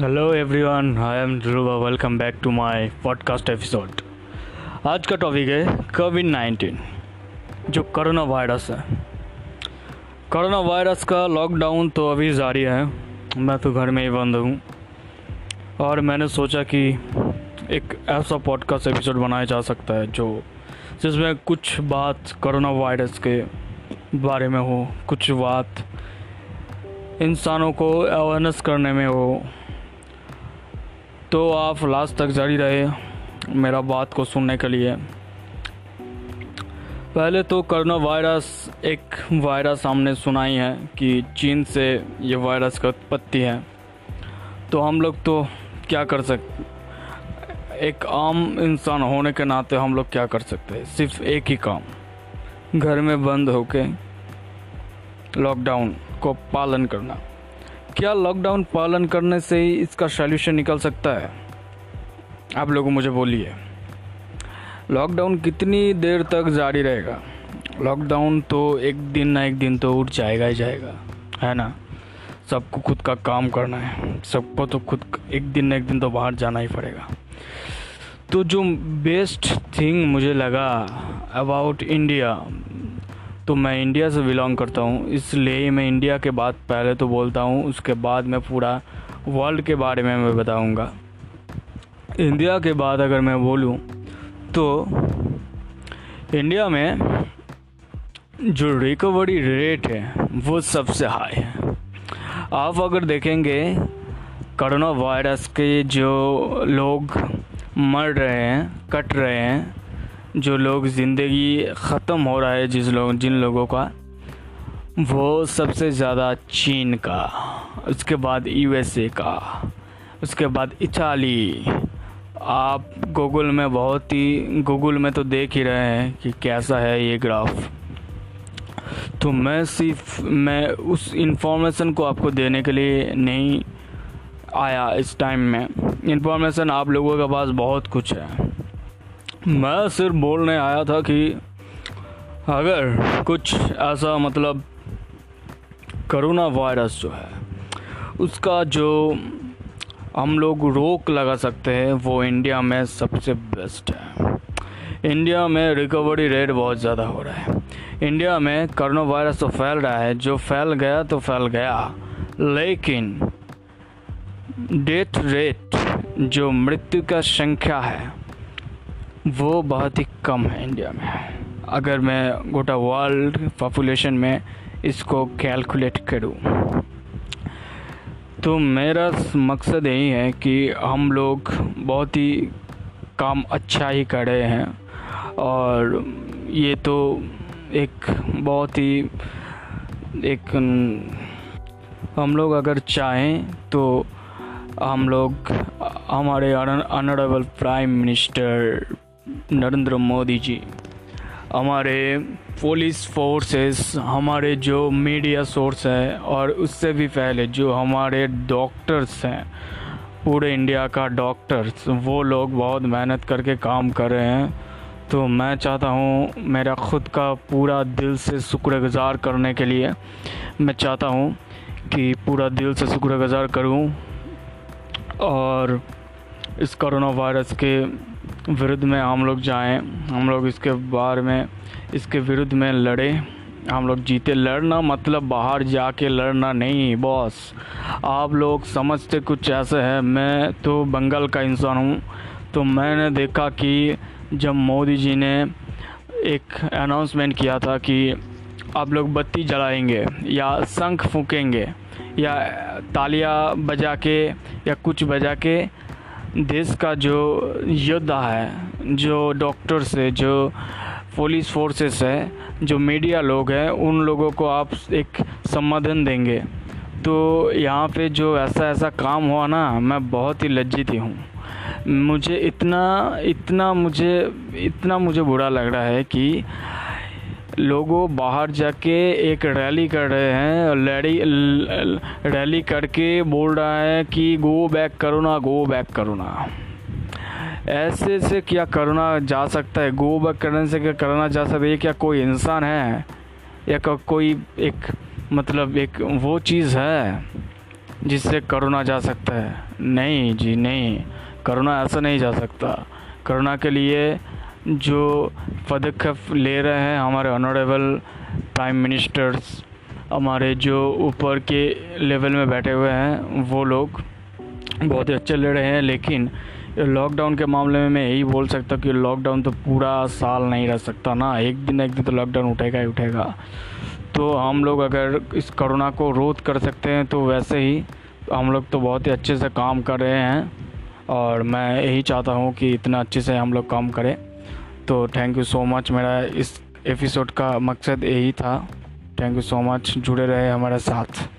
Hello everyone I am Dhruva welcome back to my podcast episode आज का topic है Covid nineteen जो corona virus है। Corona virus का लॉकडाउन तो अभी जारी है। मैं तो घर में ही बंद हूँ। और मैंने सोचा कि एक ऐसा पॉडकास्ट एपिसोड बनाया जा सकता है, जो जिसमें कुछ बात कोरोना वायरस के बारे में हो, कुछ बात इंसानों को अवेयरनेस करने में हो। तो आप लास्ट तक जारी रहे मेरा बात को सुनने के लिए। पहले तो करोना वायरस एक वायरस हमने सुनाई है कि चीन से ये वायरस का उत्पत्ति है। तो हम लोग तो क्या कर सकते एक आम इंसान होने के नाते हम लोग क्या कर सकते हैं? सिर्फ़ एक ही काम, घर में बंद होके लॉकडाउन को पालन करना। क्या लॉकडाउन पालन करने से ही इसका सॉल्यूशन निकल सकता है? आप लोगों मुझे बोलिए। लॉकडाउन कितनी देर तक जारी रहेगा? लॉकडाउन तो एक दिन ना एक दिन तो उठ जाएगा ही जाएगा, है ना? सबको खुद का काम करना है। सबको तो खुद एक दिन ना एक दिन तो बाहर जाना ही पड़ेगा। तो जो बेस्ट थिंग मुझे लगा अबाउट इंडिया तो मैं इंडिया से बिलोंग करता हूँ। इसलिए मैं इंडिया के बाद पहले तो बोलता हूँ, उसके बाद मैं पूरा वर्ल्ड के बारे में मैं बताऊँगा। इंडिया के बाद अगर मैं बोलूँ तो इंडिया में जो रिकवरी रेट है, वो सबसे हाई है। आप अगर देखेंगे करोना वायरस के जो लोग मर रहे हैं, कट रहे हैं जो लोग ज़िंदगी ख़त्म हो रहा है, जिस लोग जिन लोगों का, वो सबसे ज़्यादा चीन का, उसके बाद यूएसए का, उसके बाद इटाली। आप गूगल में बहुत ही, गूगल में तो देख ही रहे हैं कि कैसा है ये ग्राफ। तो मैं सिर्फ़, मैं उस इंफॉर्मेशन को आपको देने के लिए नहीं आया इस टाइम में। इंफॉर्मेशन आप लोगों के पास बहुत कुछ है। मैं सिर्फ़ बोलने आया था कि अगर कुछ ऐसा मतलब करोना वायरस जो है, उसका जो हम लोग रोक लगा सकते हैं, वो इंडिया में सबसे बेस्ट है। इंडिया में रिकवरी रेट बहुत ज़्यादा हो रहा है। इंडिया में करोना वायरस तो फैल रहा है, जो फैल गया तो फैल गया, लेकिन डेथ रेट जो मृत्यु का संख्या है वो बहुत ही कम है इंडिया में। अगर मैं गोटा वर्ल्ड पॉपुलेशन में इसको कैलकुलेट करूँ तो मेरा मकसद यही है कि हम लोग बहुत ही काम अच्छा ही कर रहे हैं और ये तो एक बहुत ही, एक हम लोग अगर चाहें तो हम लोग, हमारे honourable prime minister Narendra Modi ji. हमारे पुलिस फोर्सेस हमारे जो मीडिया सोर्स है और उससे भी पहले जो हमारे डॉक्टर्स हैं, पूरे इंडिया का डॉक्टर्स वो लोग बहुत मेहनत करके काम कर रहे हैं। तो मैं चाहता हूँ मेरा ख़ुद का पूरा दिल से शुक्रगुजार करने के लिए मैं चाहता हूँ कि पूरा दिल से शुक्रगुजार करूँ और इस कोरोना वायरस के विरुद्ध में हम लोग जाएँ, हम लोग इसके बारे में, इसके विरुद्ध में लड़े। हम लोग जीते। लड़ना मतलब बाहर जाके लड़ना नहीं, बॉस। आप लोग समझते कुछ ऐसे है। मैं तो बंगाल का इंसान हूँ। तो मैंने देखा कि जब मोदी जी ने एक अनाउंसमेंट किया था कि आप लोग बत्ती जलाएँगे या शंख फूकेंगे या तालियाँ बजा के या कुछ बजा के देश का जो योद्धा है, जो डॉक्टर्स है जो पुलिस फोर्सेस है, जो मीडिया लोग हैं, उन लोगों को आप एक संबोधन देंगे। तो यहाँ पे जो ऐसा ऐसा काम हुआ ना, मैं बहुत ही लज्जित ही हूँ। मुझे इतना इतना मुझे इतना मुझे बुरा लग रहा है कि लोगों बाहर जाके एक रैली कर रहे हैं रैली रैली करके बोल रहा है कि गो बैक करो ना गो बैक करो ना। ऐसे से क्या करना जा सकता है? गो बैक करने से क्या करना जा सकता है? क्या कोई इंसान है? या कोई एक मतलब एक वो चीज़ है जिससे करोना जा सकता है? नहीं जी, नहीं। करोना ऐसा नहीं जा सकता। करोना के लिए जो पदक्षेप ले रहे हैं हमारे ऑनरेबल प्राइम मिनिस्टर्स हमारे जो ऊपर के लेवल में बैठे हुए हैं, वो लोग बहुत ही अच्छे ले रहे हैं, लेकिन लॉकडाउन के मामले में मैं यही बोल सकता हूँ कि लॉकडाउन तो पूरा साल नहीं रह सकता ना, एक दिन एक दिन तो लॉकडाउन उठेगा ही उठेगा। तो हम लोग अगर इस कोरोना को रोध कर सकते हैं तो वैसे ही हम लोग तो बहुत ही अच्छे से काम कर रहे हैं, और मैं यही चाहता हूँ कि इतना अच्छे से हम लोग काम करें। तो थैंक यू सो मच मेरा इस एपिसोड का मकसद यही था. थैंक यू सो मच जुड़े रहे हमारे साथ.